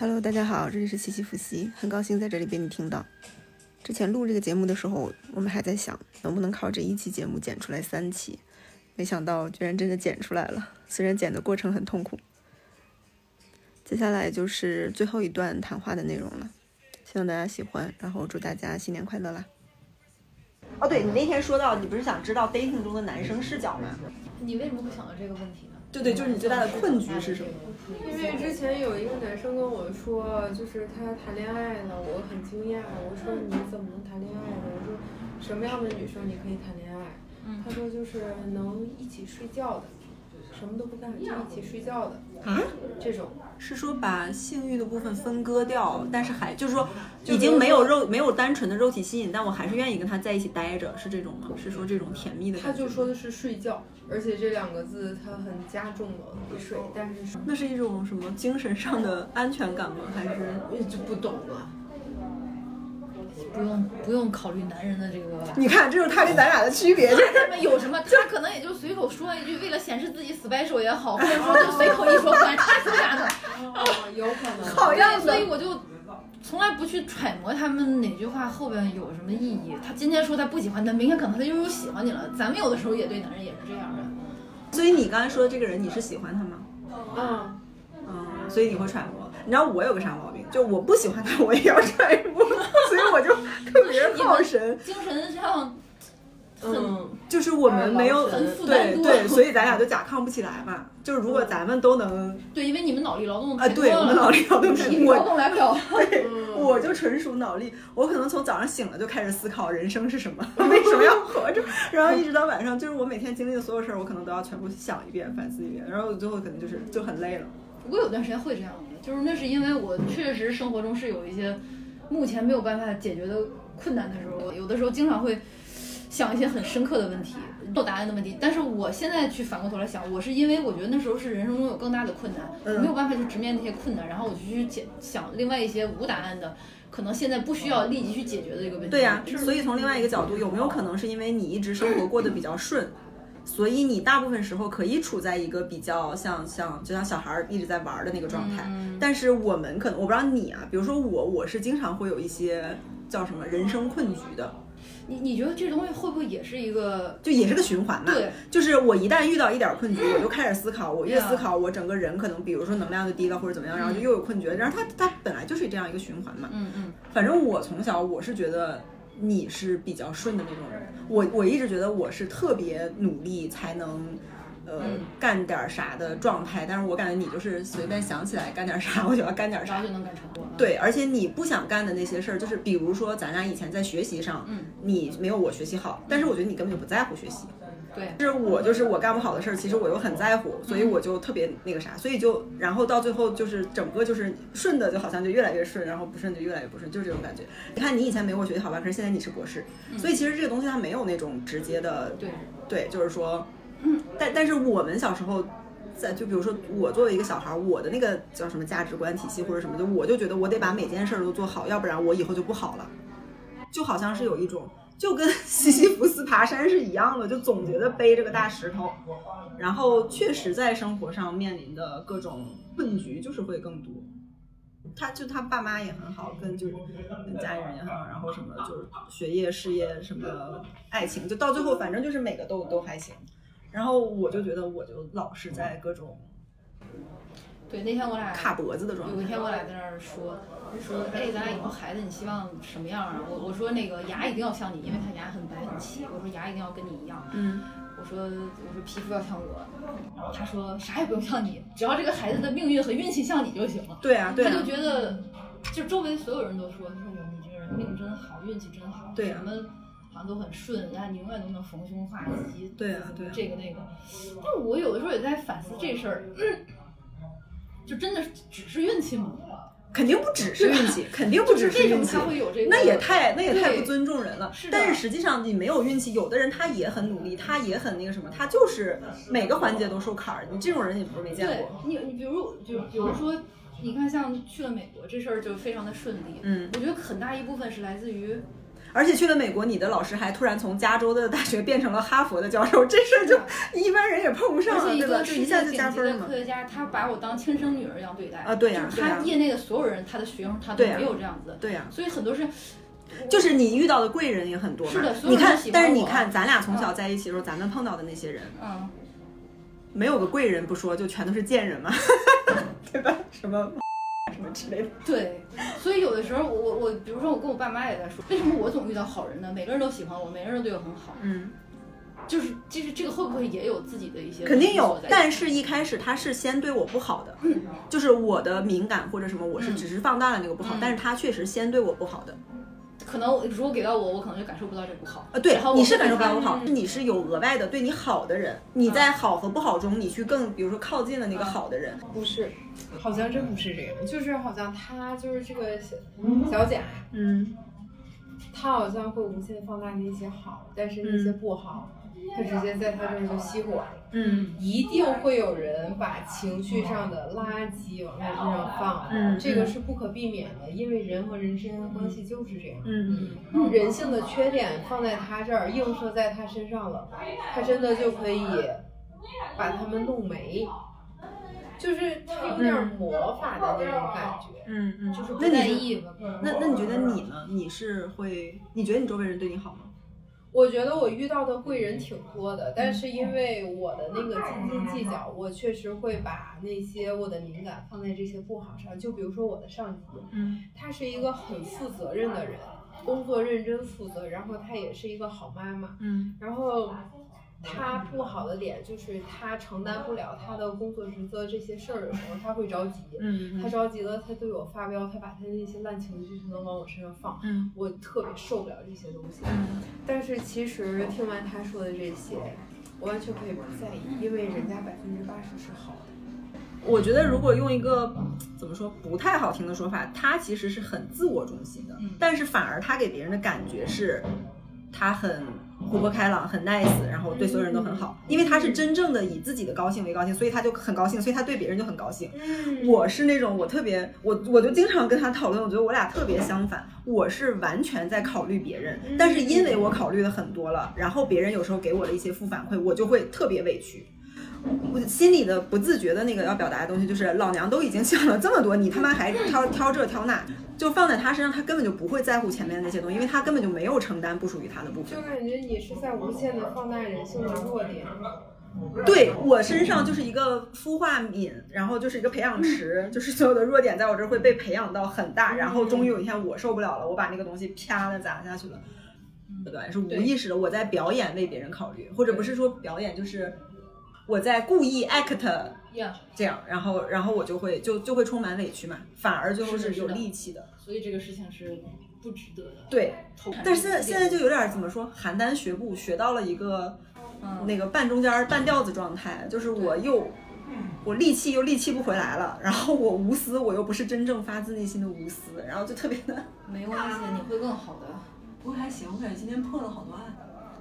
Hello，大家好，这里是西西复习，很高兴在这里被你听到。之前录这个节目的时候，我们还在想能不能靠这一期节目剪出来三期，没想到居然真的剪出来了，虽然剪的过程很痛苦。接下来就是最后一段谈话的内容了，希望大家喜欢，然后祝大家新年快乐啦！哦，对你那天说到，你不是想知道 dating 中的男生视角吗？你为什么会想到这个问题呢？对对，就是你最大的困局是什么？因为之前有一个男生跟我说，就是他谈恋爱了，我很惊讶。我说你怎么能谈恋爱呢？我说什么样的女生你可以谈恋爱？他说就是能一起睡觉的，什么都不干就一起睡觉的。嗯？这种是说把性欲的部分分割掉，但是还就是说已经没有肉没有单纯的肉体吸引，但我还是愿意跟他在一起待着，是这种吗？是说这种甜蜜的？他就说的是睡觉，而且这两个字他很加重了睡，但是那是一种什么精神上的安全感吗？还是就不懂了？不用不用考虑男人的这个，你看，这就是他跟咱俩的区别。他们有什么？他可能也就随口说一句，为了显示自己 special 也好，或者说就随口一说，管他说啥的。哦，有可能。好样所以我就从来不去揣摩他们哪句话后边有什么意义。他今天说他不喜欢，他明天可能他就又喜欢你了。咱们有的时候也对男人也是这样的。所以你刚才说的这个人，你是喜欢他吗？嗯嗯，所以你会揣摩。你知道我有个啥毛病？就我不喜欢他，我也要穿一波，所以我就特别 耗神。精神上，嗯，就是我们没有对对，所以咱俩就甲亢不起来嘛。就是如果咱们都能对，因为你们脑力劳动啊，太多对，我们脑力劳动体力劳动来不了。对，我就纯属脑力，我可能从早上醒了就开始思考人生是什么，为什么要活着，然后一直到晚上，就是我每天经历的所有事儿，我可能都要全部想一遍、反思一遍，然后最后可能就是就很累了。不过有段时间会这样的，就是那是因为我确实生活中是有一些目前没有办法解决的困难的时候，有的时候经常会想一些很深刻的问题，做答案的问题。但是我现在去反过头来想，我是因为我觉得那时候是人生中有更大的困难，我没有办法去直面那些困难，然后我就去解想另外一些无答案的，可能现在不需要立即去解决的这个问题。对呀、所以从另外一个角度，有没有可能是因为你一直生活过得比较顺？所以你大部分时候可以处在一个比较像像就像小孩儿一直在玩儿的那个状态，但是我们可能我不知道你啊，比如说我我是经常会有一些叫什么人生困局的，你你觉得这东西会不会也是一个？就也是个循环嘛。对，就是我一旦遇到一点困局，我就开始思考，我越思考，我整个人可能比如说能量就低了或者怎么样，然后就又有困局，然后它它本来就是这样一个循环嘛。嗯嗯，反正我从小我是觉得你是比较顺的那种人，我我一直觉得我是特别努力才能。呃，嗯干点啥的状态，但是我感觉你就是随便想起来干点啥，我就要干点啥然后。就能干成功。对，而且你不想干的那些事儿，就是比如说咱俩以前在学习上，嗯你没有我学习好，但是我觉得你根本就不在乎学习。对，就是我就是我干不好的事儿，其实我又很在乎，所以我就特别那个啥，所以就然后到最后就是整个就是顺的就好像就越来越顺，然后不顺就越来越不顺，就是这种感觉。你看你以前没我学习好吧，可是现在你是博士，所以其实这个东西它没有那种直接的对，对，就是说，但但是我们小时候。在就比如说我作为一个小孩儿，我的那个叫什么价值观体系或者什么，就我就觉得我得把每件事儿都做好，要不然我以后就不好了。就好像是有一种，就跟 西西弗斯爬山是一样的，就总觉得背着个大石头，然后确实在生活上面临的各种困局就是会更多。他就他爸妈也很好，跟就是跟家里人也很好，然后什么就是学业、事业什么爱情，就到最后反正就是每个都都还行。然后我就觉得我就老是在各种对，那天我俩卡脖子的状有一。天我俩在那儿说说，哎，咱俩以后孩子你希望什么样啊？我我说那个牙一定要像你，因为他牙很白很齐。我说牙一定要跟你一样。嗯，我说我说皮肤要像我。然后他说啥也不用像你，只要这个孩子的命运和运气像你就行了。对啊，对啊他就，觉得，就周围所有人都说，他说我你这个人命真好，运气真好，对啊什么好像都很顺，然后你永远都能逢凶化吉，对啊对啊这个那个。但我有的时候也在反思这事儿，就真的只是运气吗？肯定不只是运气，肯定不只就是运气有这个？那也太那也太不尊重人了是。但是实际上你没有运气，有的人他也很努力，他也很那个什么，他就是每个环节都受坎儿。你这种人也不是没见对过？你，你比如就比如说，你看像去了美国这事儿就非常的顺利，嗯，我觉得很大一部分是来自于而且去了美国，你的老师还突然从加州的大学变成了哈佛的教授，这事儿就一般人也碰不上而了，对吧？就一下就加分了嘛科。学家，他把我当亲生女儿一样对待啊对呀就是他业内的所有人，他的学生他都没有这样子，对呀、所以很多是就是你遇到的贵人也很多嘛。是的你看但是你看，咱俩从小在一起的时候，咱们碰到的那些人，嗯，没有个贵人不说，就全都是贱人嘛，对吧？什么什么之类的。对，所以有的时候我我我，比如说我跟我爸妈也在说，为什么我总遇到好人呢？每个人都喜欢我，每个人都对我很好，嗯，就是其实这个会不会也有自己的一些肯定有所，在但是一开始他是先对我不好的，就是我的敏感或者什么，我是嗯只是放大了那个不好，嗯但是他确实先对我不好的。可能如果给到我，我可能就感受不到这不好。啊，对你是感受不到不好，嗯你是有额外的对你好的人，你在好和不好中，你去更，比如说靠近了那嗯。个好的人。不是，好像真不是这样，就是好像他就是这个小小贾，嗯。他好像会无限放大那些好，但是那些不好，他直接在他这儿就熄火了。嗯一定会有人把情绪上的垃圾往他身上放，嗯这个是不可避免的，因为人和人之间的关系就是这样。嗯人性的缺点放在他这儿，映射在他身上了，他真的就可以把他们弄没，就是他有点魔法的那种感觉。嗯嗯，就是不在意吧。那那你觉得你呢？你是会？你觉得你周围人对你好吗？我觉得我遇到的贵人挺多的，但是因为我的那个斤斤计较，我确实会把那些我的敏感放在这些不好上。就比如说我的上级，嗯她是一个很负责任的人，工作认真负责，然后她也是一个好妈妈。嗯然后她不好的点就是他承担不了他的工作职责这些事儿的时候，他会着急。嗯她着急了，他对我发飙，他把他那些烂情绪全都往我身上放，嗯我特别受不了这些东西。嗯但是其实听完他说的这些，我完全可以不在意，因为人家百分之八十是好的。我觉得如果用一个怎么说不太好听的说法，他其实是很自我中心的，嗯但是反而他给别人的感觉是，他很活泼开朗，很 nice，然后对所有人都很好，因为他是真正的以自己的高兴为高兴，所以他就很高兴，所以他对别人就很高兴。嗯我是那种我特别我我就经常跟他讨论，我觉得我俩特别相反。我是完全在考虑别人，但是因为我考虑的很多了，然后别人有时候给我的一些负反馈，我就会特别委屈。我心里的不自觉的那个要表达的东西就是，老娘都已经想了这么多，你他妈还挑挑这挑那，就放在他身上，他根本就不会在乎前面那些东西，因为他根本就没有承担不属于他的部分就。感觉你是在无限的放大人性的弱点。对我身上就是一个孵化皿，然后就是一个培养池，就是所有的弱点在我这儿会被培养到很大，然后终于有一天我受不了了，我把那个东西啪的砸下去了，对吧？是无意识的，我在表演为别人考虑，或者不是说表演，就是我在故意 act 呀，这样，然后然后我就会就就会充满委屈嘛，反而最后是有是的的力气的，所以这个事情是不值得的。对。但是现在现在就有点怎么说，邯郸学步，学到了一个嗯那个半中间儿半吊子状态，就是我又我力气又力气不回来了，然后我无私，我又不是真正发自内心的无私，然后就特别的。没关系，你会更好的。不过还行，我感觉今天破了好多案。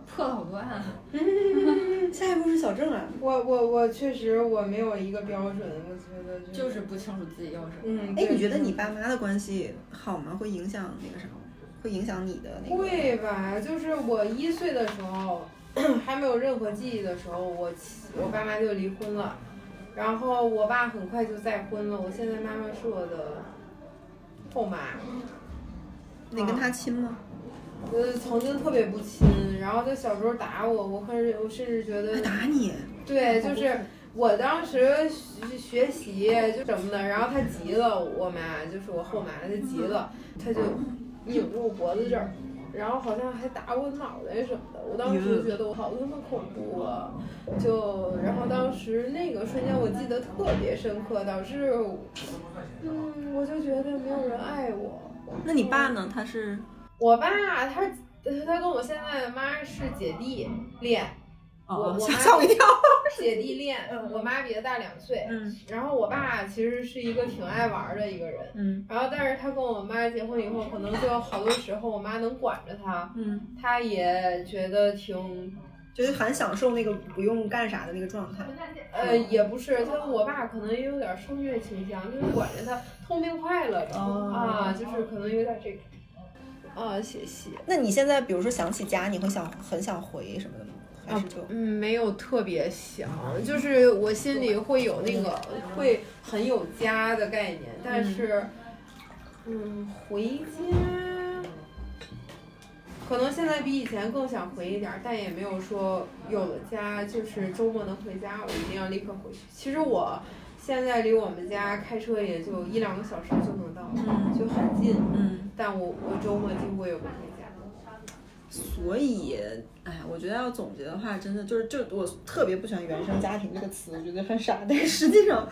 破了好多案，下一步是小郑啊，我我我确实我没有一个标准，我觉得就是不清楚自己要什么。嗯，哎，你觉得你爸妈的关系好吗？会影响那个啥吗？会影响你的那个？会吧？就是我一岁的时候，还没有任何记忆的时候，我我爸妈就离婚了，然后我爸很快就再婚了。我现在妈妈是我的后妈，你跟他亲吗？呃，曾经特别不亲，然后他小时候打我，我甚至我甚至觉得打你？对，就是我当时学学习就什么的，然后他急了，我妈就是我后妈，她急了，他就拧住我脖子这儿，然后好像还打我脑袋什么的。我当时就觉得我好他妈恐怖啊！就然后当时那个瞬间我记得特别深刻，导致嗯，我就觉得没有人爱我。那你爸呢？他是我爸他他跟我现在的妈是姐弟恋。我哦，我妈吓吓我一跳。姐弟恋，我妈比他大两岁。嗯然后我爸其实是一个挺爱玩的一个人，嗯然后但是他跟我妈结婚以后，可能就好多时候我妈能管着他，嗯，他也觉得挺，就是很享受那个不用干啥的那个状态。呃，也不是，他我爸可能也有点受虐倾向，就是管着他痛并快乐着、哦啊，就是可能有点这个。啊，谢谢。那你现在比如说想起家，你会想很想回什么的吗？还是就嗯，没有特别想，就是我心里会有那个会很有家的概念，但是，嗯，回家，可能现在比以前更想回一点儿，但也没有说有了家就是周末能回家，我一定要立刻回去。其实我现在离我们家开车也就一两个小时就能到，就很近，嗯，但我我周末几乎也不回家。所以，哎，我觉得要总结的话，真的就是就我特别不喜欢“原生家庭”这个词，我觉得很傻，但实际上。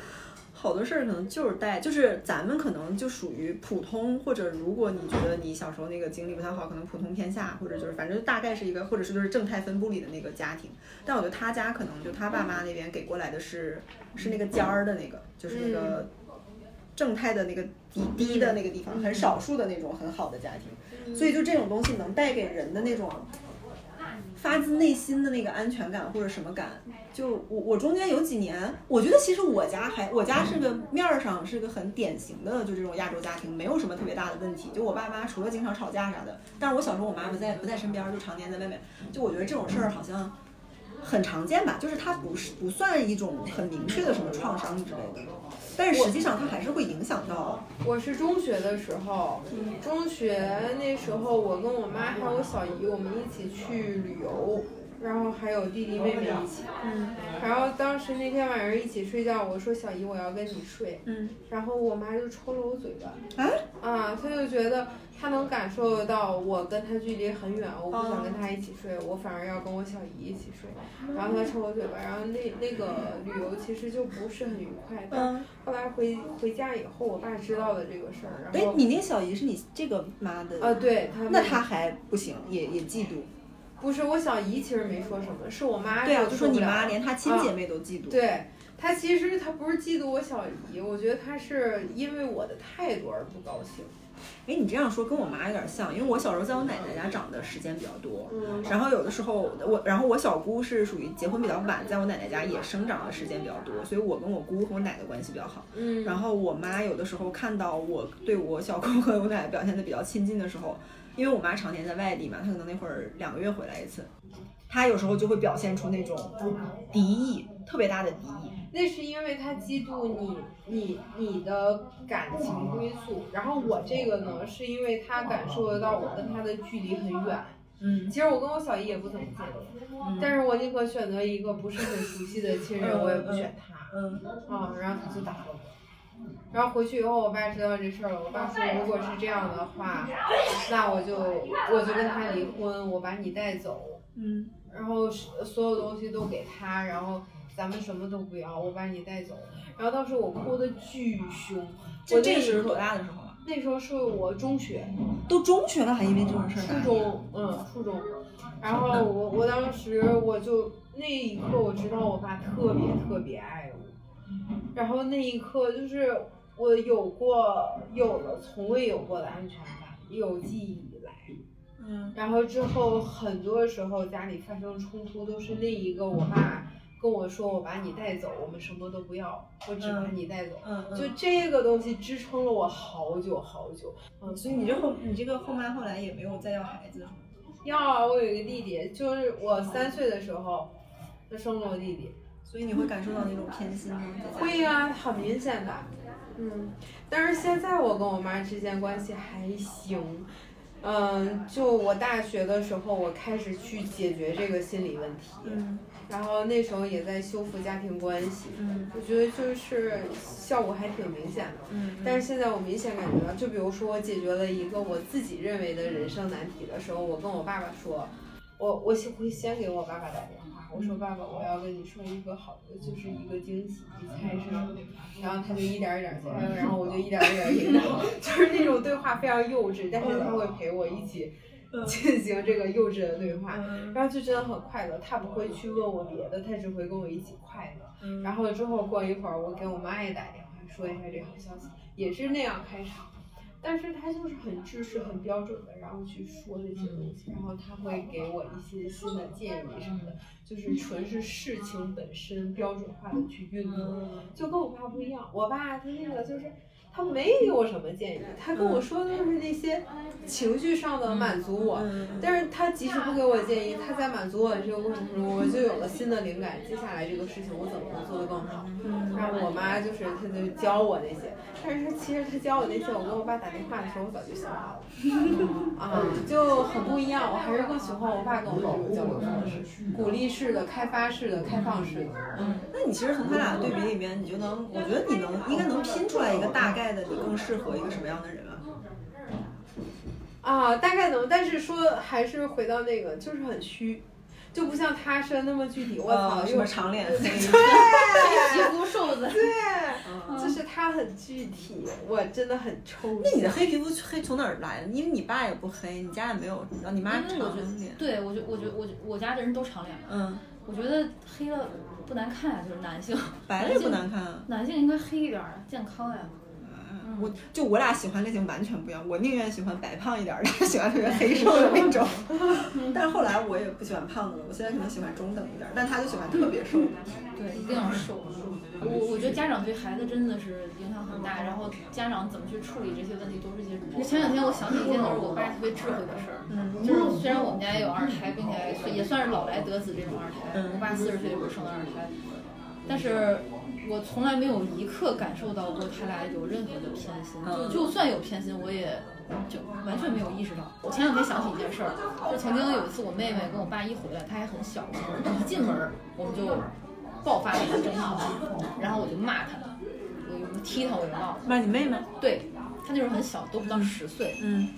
好多事儿可能就是带，就是咱们可能就属于普通，或者如果你觉得你小时候那个经历不太好，可能普通偏下，或者就是反正大概是一个，或者是就是正态分布里的那个家庭。但我觉得他家可能就他爸妈那边给过来的是是那个尖儿的那个，就是那个正态的那个低低的那个地方，很少数的那种很好的家庭。所以就这种东西能带给人的那种发自内心的那个安全感或者什么感。就我我中间有几年，我觉得其实我家还我家是个面儿上是个很典型的就这种亚洲家庭，没有什么特别大的问题。就我爸妈除了经常吵架啥的，但是我小时候我妈不在不在身边，就常年在外面。就我觉得这种事儿好像很常见吧，就是它不是不算一种很明确的什么创伤之类的，但是实际上它还是会影响到。我是中学的时候，中学那时候我跟我妈还有我小姨，我们一起去旅游。然后还有弟弟妹妹一起，嗯，然后当时那天晚上一起睡觉，我说小姨我要跟你睡，嗯，然后我妈就抽了我嘴巴，啊，啊，她就觉得她能感受得到我跟她距离很远，我不想跟她一起睡，我反而要跟我小姨一起睡，然后她抽我嘴巴，然后那那个旅游其实就不是很愉快，但后来回回家以后，我爸知道了这个事儿，然后，哎，你那小姨是你这个妈的，啊，对，那她还不行，也也嫉妒。不是我小姨，其实没说什么，是我妈。对啊，就说你妈连她亲姐妹都嫉妒。对，她其实她不是嫉妒我小姨，我觉得她是因为我的态度而不高兴。哎，你这样说跟我妈有点像，因为我小时候在我奶奶家长的时间比较多，嗯，然后有的时候我，然后我小姑是属于结婚比较晚，在我奶奶家也生长的时间比较多，所以我跟我姑和我奶奶关系比较好。嗯，然后我妈有的时候看到我对我小姑和我奶奶表现的比较亲近的时候。因为我妈常年在外地嘛，她可能那会儿两个月回来一次，她有时候就会表现出那种敌意，特别大的敌意。那是因为她嫉妒你，你你的感情归宿。然后我这个呢，是因为她感受得到我跟她的距离很远。嗯，其实我跟我小姨也不怎么见，但是我宁可选择一个不是很熟悉的亲人，我也不选她。嗯，啊，然后她就打了我。然后回去以后，我爸知道这事儿了。我爸说，如果是这样的话，那我就我就跟他离婚，我把你带走。嗯。然后所有东西都给他，然后咱们什么都不要，我把你带走。然后当时我哭的巨凶。这这是多大的时候啊？那时候是我中学。都中学了还因为这种事儿？初中，嗯，初中。然后我我当时我就那一刻我知道我爸特别特别爱我。然后那一刻就是我有过有了从未有过的安全感，有记忆以来。嗯。然后之后很多时候家里发生冲突都是那一个我爸跟我说我把你带走，我们什么都不要，我只把你带走。嗯就这个东西支撑了我好久好久。嗯，所以你这后你这个后妈后来也没有再要孩子。要啊，我有一个弟弟，就是我三岁的时候，他生了我弟弟。所以你会感受到那种偏心吗？会呀，很明显的。嗯，但是现在我跟我妈之间关系还行。嗯，就我大学的时候，我开始去解决这个心理问题。嗯。然后那时候也在修复家庭关系。嗯。我觉得就是效果还挺明显的。嗯。但是现在我明显感觉到，就比如说我解决了一个我自己认为的人生难题的时候，我跟我爸爸说，我我先会先给我爸爸打电话。我说爸爸，我要跟你说一个好的，就是一个惊喜，你猜是什么？然后他就一点一点猜，然后我就一点一点引导，就是那种对话非常幼稚，但是他会陪我一起 进行这个幼稚的对话，然后就真的很快乐。他不会去问我别的，他只会跟我一起快乐。然后之后过一会儿，我给我妈也打电话说一下这个好消息，也是那样开场。但是他就是很知识、很标准的，然后去说那些东西，然后他会给我一些新的建议什么的，就是纯是事情本身标准化的去运作，就跟我爸不一样。我爸他那个就是，他没给我什么建议，他跟我说的都是那些情绪上的满足我。嗯但是他即使不给我建议，他在满足我的这个过程中，我就有了新的灵感。接下来这个事情我怎么能做得更好？然后我妈就是她就教我那些，但是她其实她教我那些，我跟我爸打电话的时候我早就想好了，啊，就很不一样。我还是更喜欢我爸跟我这种交流方式，鼓励式的、开发式的、开放式的。嗯，那你其实从他俩的对比里面，你就能，我觉得你能应该能拼出来一个大概的，你更适合一个什么样的人啊？啊，大概能，但是说还是回到那个，就是很虚，就不像他说那么具体。我操，呃，什又么长脸黑，皮肤瘦子，对，就是他很具体，我真的很抽那你的。黑皮肤黑从哪儿来的？因为你爸也不黑，你家也没有，然后你妈长脸，对我觉我觉我我家的人都长脸嘛，嗯，我觉得黑了不难看呀，就是男性，白了也不难看啊。男性应该黑一点儿啊，健康呀。我就我俩喜欢类型完全不一样，我宁愿喜欢白胖一点儿的，他 喜欢特别黑瘦的那种。但是后来我也不喜欢胖的了，我现在可能喜欢中等一点儿，但他就喜欢特别瘦的。对，一定要瘦。我我觉得家长对孩子真的是影响很大，然后家长怎么去处理这些问题，都是一些。前两天我想起一件都是我爸特别智慧的事儿，就是虽然我们家也有二胎，并且也算是老来得子这种二胎，我爸四十岁的时候生的二胎，但是我从来没有一刻感受到过他俩有任何的偏心，就就算有偏心，我也就完全没有意识到。我前两天想起一件事儿，就曾经有一次我妹妹跟我爸一回来，她还很小，一进门儿我们就爆发了一个争吵，然后我就骂她，我我踢她，我就闹。骂你妹妹？对，她那时候很小，都不到十岁。嗯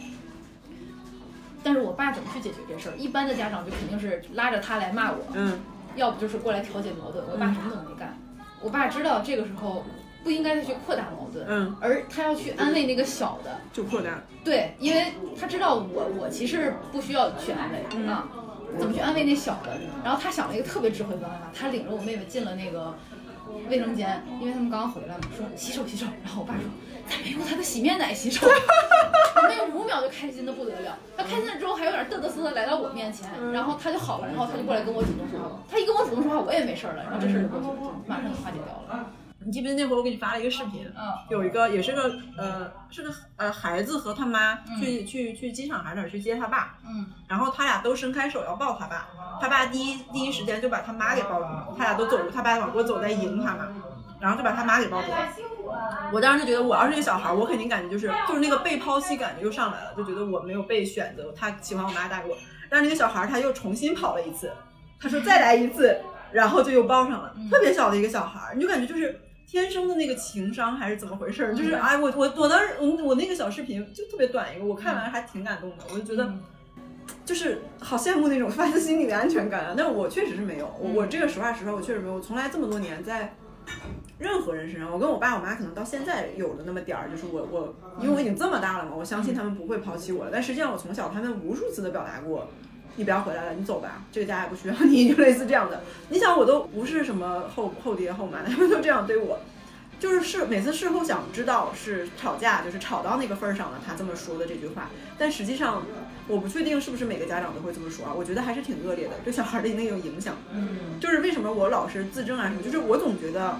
但是我爸怎么去解决这事儿？一般的家长就肯定是拉着他来骂我，嗯要不就是过来调解矛盾。我爸什么都没干，我爸知道这个时候不应该再去扩大矛盾，嗯，而他要去安慰那个小的。就扩大。对，因为他知道我我其实不需要去安慰啊，怎么去安慰那小的？然后他想了一个特别智慧的办法，他领着我妹妹进了那个卫生间，因为他们刚刚回来嘛，说洗手洗手。然后我爸说咱们用他的洗面奶洗手，我妹五秒就开心的不得了。他开心了之后还有点嘚嘚瑟瑟来到我面前，然后他就好了，然后他就过来跟我主动说话。他一跟我主动说话，我也没事儿了，然后这事儿就过去了，马上就化解掉了。你记不记得那会儿我给你发了一个视频？嗯有一个也是个呃是个呃孩子和他妈嗯去、去去机场还是哪儿去接他爸，嗯然后他俩都伸开手要抱他爸，他爸第一第一时间就把他妈给抱住了，他俩都走路，他爸往过走在迎他嘛，然后就把他妈给抱住了。我当时就觉得，我要是一个小孩，我肯定感觉就是就是那个被抛弃感觉又上来了，就觉得我没有被选择，他喜欢我妈带过我。但是那个小孩他又重新跑了一次，他说再来一次，然后就又抱上了，特别小的一个小孩，你就感觉就是。天生的那个情商还是怎么回事儿？就是哎，我我我当时我我那个小视频就特别短一个，我看完还挺感动的，我就觉得就是好羡慕那种发自心里的安全感啊。但我确实是没有，我我这个实话实说，我确实没有，我从来这么多年在任何人身上，我跟我爸我妈可能到现在有了那么点儿，就是我我因为我已经这么大了嘛，我相信他们不会抛弃我了。但实际上我从小他们无数次的表达过。你不要回来了，你走吧，这个家也不需要你，就类似这样的。你想，我都不是什么后后爹后妈，他们都这样对我，就是事每次事后想知道是吵架，就是吵到那个份儿上了，他这么说的这句话。但实际上，我不确定是不是每个家长都会这么说啊。我觉得还是挺恶劣的，对小孩的那种影响。嗯就是为什么我老是自证啊什么，就是我总觉得，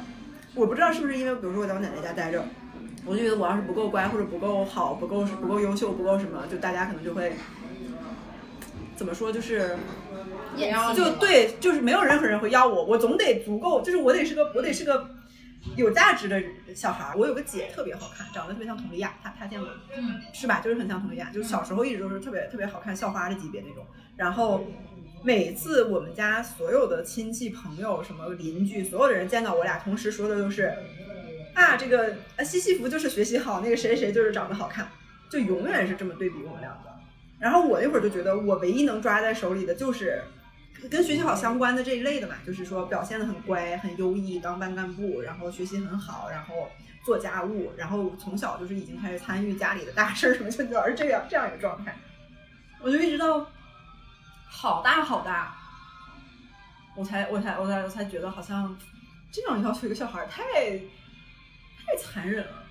我不知道是不是因为，比如说我在我奶奶家待着，我就觉得我要是不够乖或者不够好、不够不够优秀、不够什么，就大家可能就会。怎么说就是，就对，就是没有任何人会要我，我总得足够，就是我得是个我得是个有价值的小孩儿。我有个姐特别好看，长得特别像佟丽娅，她她见过，嗯是吧？就是很像佟丽娅，就是小时候一直都是特别特别好看校花的级别那种。然后每次我们家所有的亲戚朋友、什么邻居，所有的人见到我俩，同时说的都是啊，这个啊西西弗就是学习好，那个谁谁就是长得好看，就永远是这么对比我们两个。然后我那会儿就觉得，我唯一能抓在手里的就是跟学习好相关的这一类的嘛，就是说表现的很乖、很优异，当班干部，然后学习很好，然后做家务，然后从小就是已经开始参与家里的大事儿什么，就主要是这样这样一个状态。我就一直到好大好大，我才我才我才我才觉得好像这样要求一个小孩太太残忍了。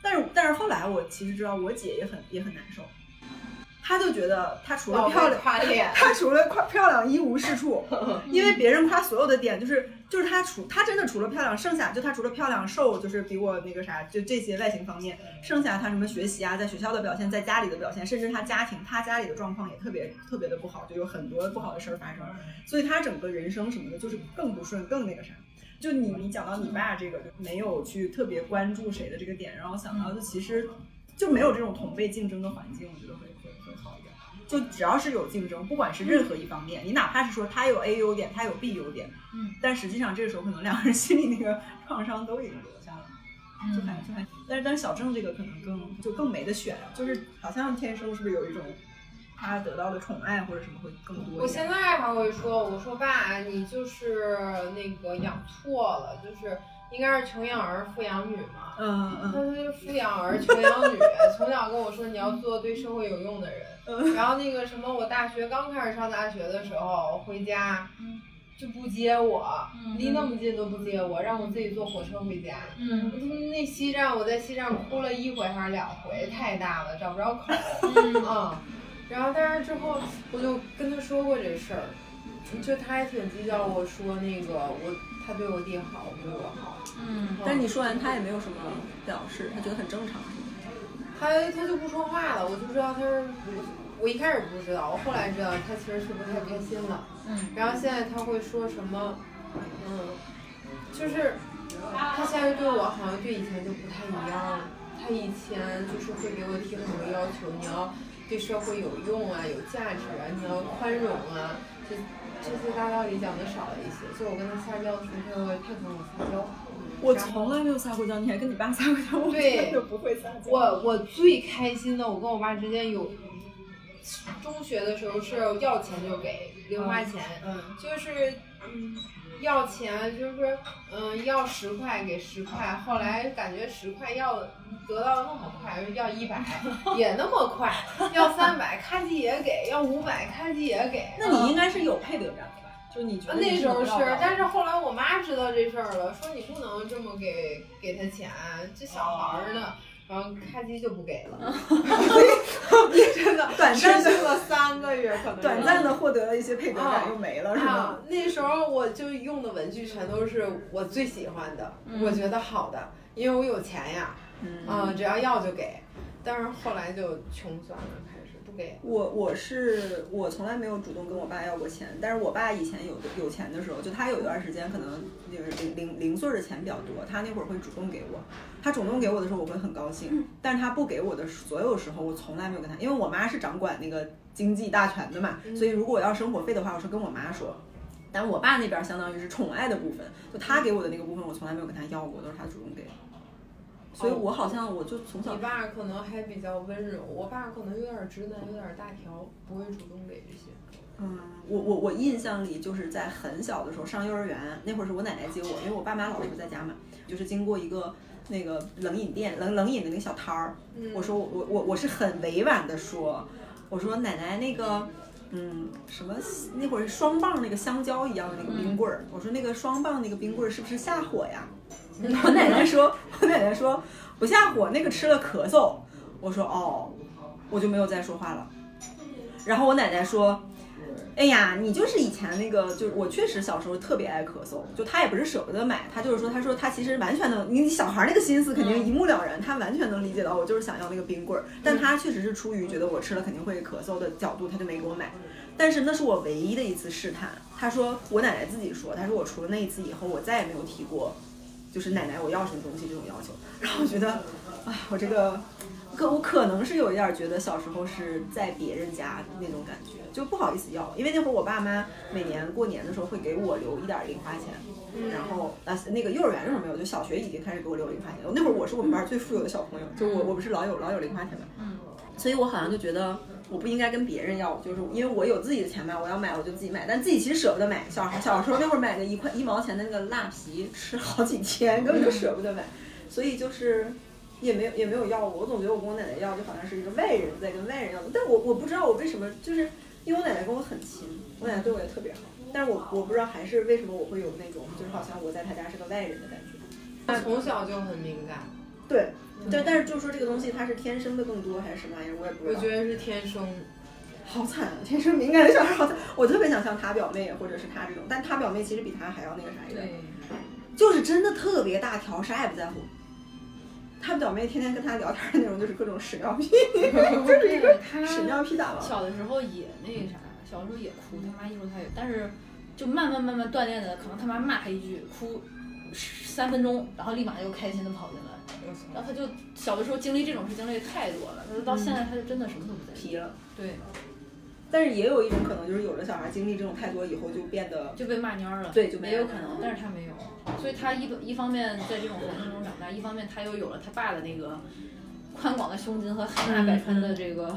但是但是后来我其实知道，我姐也很也很难受。他就觉得他除了漂亮，他除了夸漂亮一无是处，因为别人夸所有的点就是就是他除他真的除了漂亮，剩下就他除了漂亮瘦就是比我那个啥，就这些外形方面，剩下他什么学习啊，在学校的表现，在家里的表现，甚至他家庭他家里的状况也特别特别的不好，就有很多不好的事儿发生，所以他整个人生什么的就是更不顺，更那个啥。就你你讲到你爸这个就没有去特别关注谁的这个点，然后想到就其实就没有这种同辈竞争的环境，我觉得会。就只要是有竞争，不管是任何一方面，你哪怕是说他有 A 优点，他有 B 优点，嗯，但实际上这个时候可能两个人心里那个创伤都已经留下了，就还就还，但是但是小郑这个可能更就更没得选，就是好像天生是不是有一种他得到的宠爱或者什么会更多？我现在还会说，我说爸，你就是那个养错了，就是应该是穷养儿富养女嘛。嗯嗯他是富养儿穷养女，从小跟我说你要做对社会有用的人。嗯然后那个什么，我大学刚开始上大学的时候，回家就不接我，离那么近都不接我，让我自己坐火车回家。嗯那西站我在西站哭了一回还是两回，太大了找不着口。嗯嗯，然后但是之后我就跟他说过这事儿，就他还挺计较我说那个我他对我弟好，我对我好。嗯但是你说完他也没有什么表示，他觉得很正常。他他就不说话了，我就知道他是，我一开始不知道，我后来知道他其实是不太开心了。嗯然后现在他会说什么，嗯，就是他现在对我好像对以前就不太一样了。他以前就是会给我提很多要求，你要对社会有用啊，有价值啊，你要宽容啊，这这次大道理讲的少了一些。所以我跟他撒娇的时候，他会配合我撒娇。我从来没有撒过娇，你还跟你爸撒过娇，我对真的不会撒娇。我我最开心的，我跟我爸之间有，中学的时候是要钱就给零花钱，嗯就是嗯要钱就是嗯要十块给十块，后来感觉十块要得到那么快，要一百 也那么快，要三百咔叽也给，要五百咔叽也给。那你应该是有配得感的吧？就你觉得那时候是但是后来我妈知道这事儿了，说你不能这么给给他钱，这小孩儿呢。然后开机就不给了，真的 短暂的了三个月，可能短暂的获得了一些配得感又没了，是吗啊？，那时候我就用的文具全都是我最喜欢的，我觉得好的，因为我有钱呀，嗯啊，只要要就给。但是后来就穷酸了，不给。我我是我从来没有主动跟我爸要过钱，但是我爸以前有有钱的时候，就他有一段时间可能就是零零零碎的钱比较多，他那会儿会主动给我，他主动给我的时候我会很高兴，但是他不给我的所有时候我从来没有跟他，因为我妈是掌管那个经济大权的嘛，所以如果我要生活费的话，我是跟我妈说。但我爸那边相当于是宠爱的部分，就他给我的那个部分，我从来没有跟他要过，都是他主动给。所以我好像我就从小你爸可能还比较温柔，我爸可能有点直男，有点大条，不会主动给这些。嗯，我我我印象里就是在很小的时候上幼儿园那会儿是我奶奶接我，因为我爸妈老是不在家嘛，就是经过一个那个冷饮店冷冷饮的那个小摊儿，嗯我说我我我我是很委婉的说，我说奶奶那个。嗯，什么？那会儿双棒那个香蕉一样的那个冰棍儿，我说那个双棒那个冰棍儿是不是下火呀？我奶奶说，我奶奶说不下火，那个吃了咳嗽。我说哦，我就没有再说话了。然后我奶奶说，哎呀，你就是以前那个，就是我确实小时候特别爱咳嗽，就她也不是舍不得买，她就是说，她说她其实完全能，你小孩那个心思肯定一目了然，她完全能理解到我就是想要那个冰棍儿，但她确实是出于觉得我吃了肯定会咳嗽的角度，她就没给我买。但是那是我唯一的一次试探。他说我奶奶自己说，他说我除了那一次以后，我再也没有提过，就是奶奶我要什么东西这种要求。然后我觉得，啊，我这个。可我可能是有一点儿觉得小时候是在别人家那种感觉，就不好意思要，因为那会儿我爸妈每年过年的时候会给我留一点儿零花钱，然后啊那个幼儿园的时候没有，就小学已经开始给我留零花钱。那会儿我是我们班儿最富有的小朋友，就我我不是老有老有零花钱嘛，嗯，所以我好像就觉得我不应该跟别人要，就是因为我有自己的钱嘛，我要买我就自己买，但自己其实舍不得买。小孩小时候那会儿买个一块一毛钱的那个蜡皮，吃好几天，根本就舍不得买，所以就是。也没有也没有要过，我总觉得我跟我奶奶要，就好像是一个外人在跟外人要，但我我不知道我为什么，就是因为我奶奶跟我很亲，我奶奶对我也特别好，但是我我不知道还是为什么我会有那种，就是好像我在她家是个外人的感觉。从小就很敏感，对，但但是就说这个东西它是天生的更多还是什么玩意儿，我也不知道。我觉得是天生。好惨啊！天生敏感的小孩好惨。我特别想像他表妹或者是他这种，但他表妹其实比他还要那个啥一点，就是真的特别大条，啥也不在乎。他表妹天天跟他聊天的内容就是各种屎尿屁，就是一个屎尿屁大王。小的时候也那啥，小的时候也哭，他妈一说他也，但是就慢慢慢慢锻炼的，可能他妈骂他一句，哭三分钟，然后立马又开心的跑进来。然后他就小的时候经历这种事经历太多了，他到现在他就真的什么都不在皮了。对。但是也有一种可能，就是有的小孩经历这种太多以后，就变得就被骂蔫了。对，就也有可能，但是他没有，所以他一一方面在这种环境中长大，一方面他又有了他爸的那个宽广的胸襟和海纳百川的这个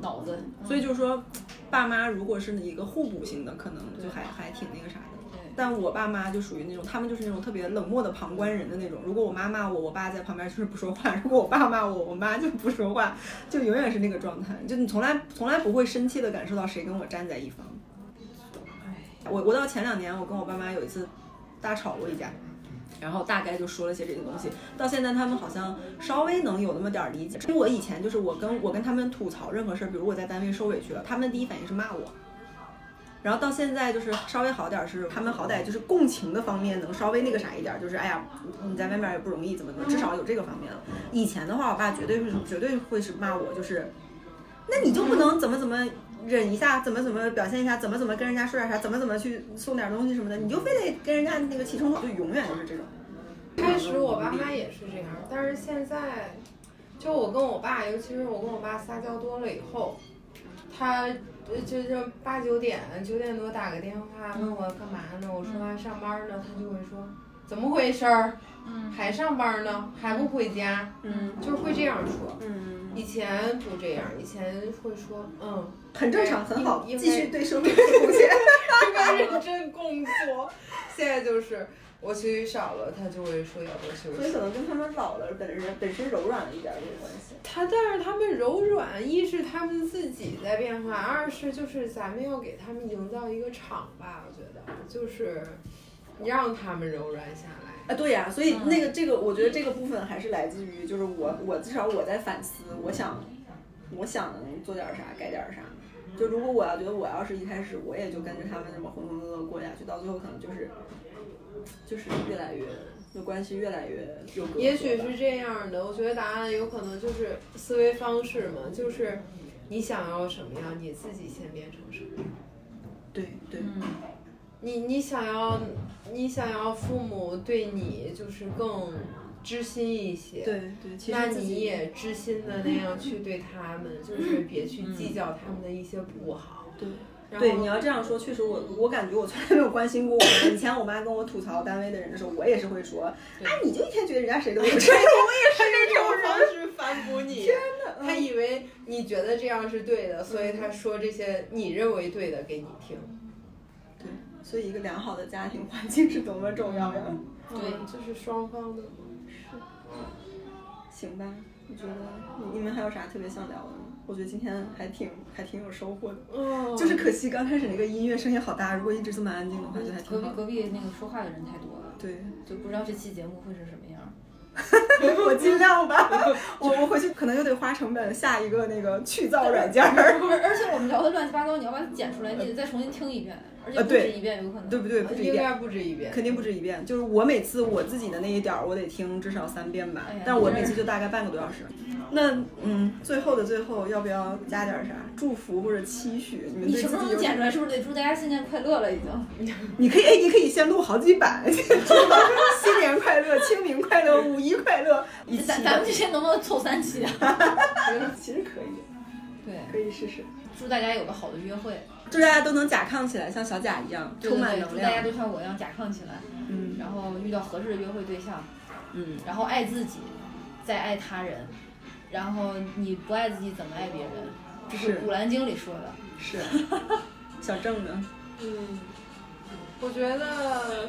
脑子。所以就是说，爸妈如果是一个互补型的，可能就还还挺那个啥的。但我爸妈就属于那种，他们就是那种特别冷漠的旁观人的那种。如果我妈骂我，我爸在旁边就是不说话；如果我爸骂我，我妈就不说话，就永远是那个状态。就你从来从来不会深切的感受到谁跟我站在一方。我我到前两年，我跟我爸妈有一次大吵过一架，然后大概就说了些这些东西。到现在他们好像稍微能有那么点理解。因为我以前就是我跟我跟他们吐槽任何事儿，比如我在单位受委屈了，他们第一反应是骂我。然后到现在就是稍微好点儿，是他们好歹就是共情的方面能稍微那个啥一点，就是哎呀，你在外面也不容易，怎么怎么，至少有这个方面了。以前的话，我爸绝对是绝对会是骂我，就是，那你就不能怎么怎么忍一下，怎么怎么表现一下，怎么怎么跟人家说点啥，怎么怎么去送点东西什么的，你就非得跟人家那个起冲突，就永远都是这种。开始我爸妈也是这样，但是现在，就我跟我爸，尤其是我跟我爸撒娇多了以后，他。就就八九点九点多打个电话问我干嘛呢？我说上班呢，他就会说怎么回事儿？嗯，还上班呢，还不回家？嗯，就是会这样说。嗯，以前不这样，以前会说嗯，很正常，很好，继续对社会贡献，应该认真工作。现在就是。我休息少了，他就会说要多休息。所以可能跟他们老了本人本身柔软了一点有关系。他但是他们柔软，一是他们自己在变化，二是就是咱们要给他们营造一个场吧，我觉得就是让他们柔软下来。啊，对呀，所以那个这个，我觉得这个部分还是来自于就是我我至少我在反思，我想我想做点啥改点啥。就如果我要觉得我要是一开始我也就跟着他们那么浑浑噩噩过下去，到最后可能就是。就是越来越，就关系越来越有也许是这样的，我觉得答案有可能就是思维方式嘛，就是你想要什么样，你自己先变成什么样。对对。你你想要你想要父母对你就是更知心一些，对对，那你也知心的那样去对他们，就是 别去计较他们的一些不好。对。对，你要这样说，确实我我感觉我从来没有关心过我妈。以前我妈跟我吐槽单位的人的时候，我也是会说，哎，你就一天觉得人家谁都 有错，我也是这种 方式反哺你。天哪，他以为你觉得这样是对的，所以他说这些你认为对的给你听。对，所以一个良好的家庭环境是多么重要呀！对，这是双方的。是。行吧，我觉得你你们还有啥特别想聊的？吗？我觉得今天还挺还挺有收获的，就是可惜刚开始那个音乐声音好大，如果一直这么安静的话，就还挺好。隔壁隔壁那个说话的人太多了，对，就不知道这期节目会是什么样。我尽量吧，我我回去可能又得花成本下一个那个去噪软件儿。而且我们聊的乱七八糟，你要把它剪出来，你得再重新听一遍。而且不止一遍有可能，对不对？不止一遍，不止一遍，肯定不止一遍。就是我每次我自己的那一点儿，我得听至少三遍吧。但是我每次就大概半个多小时。那嗯，最后的最后，要不要加点啥祝福或者期许？你什么时候能剪出来？是不是得祝大家新年快乐了？已经。你可以哎，你可以先录好几版，新年快乐，清明快乐，五一快乐。咱咱们这些能不能凑三期啊？其实可以，对，可以试试。祝大家有个好的约会。祝大家都能甲亢起来，像小贾一样充满能量。祝大家都像我一样甲亢起来，嗯，然后遇到合适的约会对象，嗯，然后爱自己，再爱他人，然后你不爱自己怎么爱别人？这是《古兰经》里说的。是。小郑呢？嗯，我觉得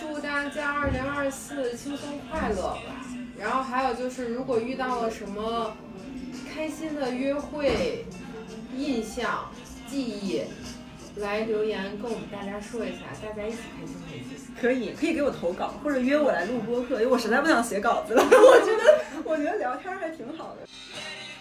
祝大家二零二四轻松快乐吧。然后还有就是，如果遇到了什么开心的约会印象。记忆，来留言跟我们大家说一下，大家一起开心开心。可以，可以给我投稿，或者约我来录播客，因为我实在不想写稿子了。我觉得，我觉得聊天还挺好的。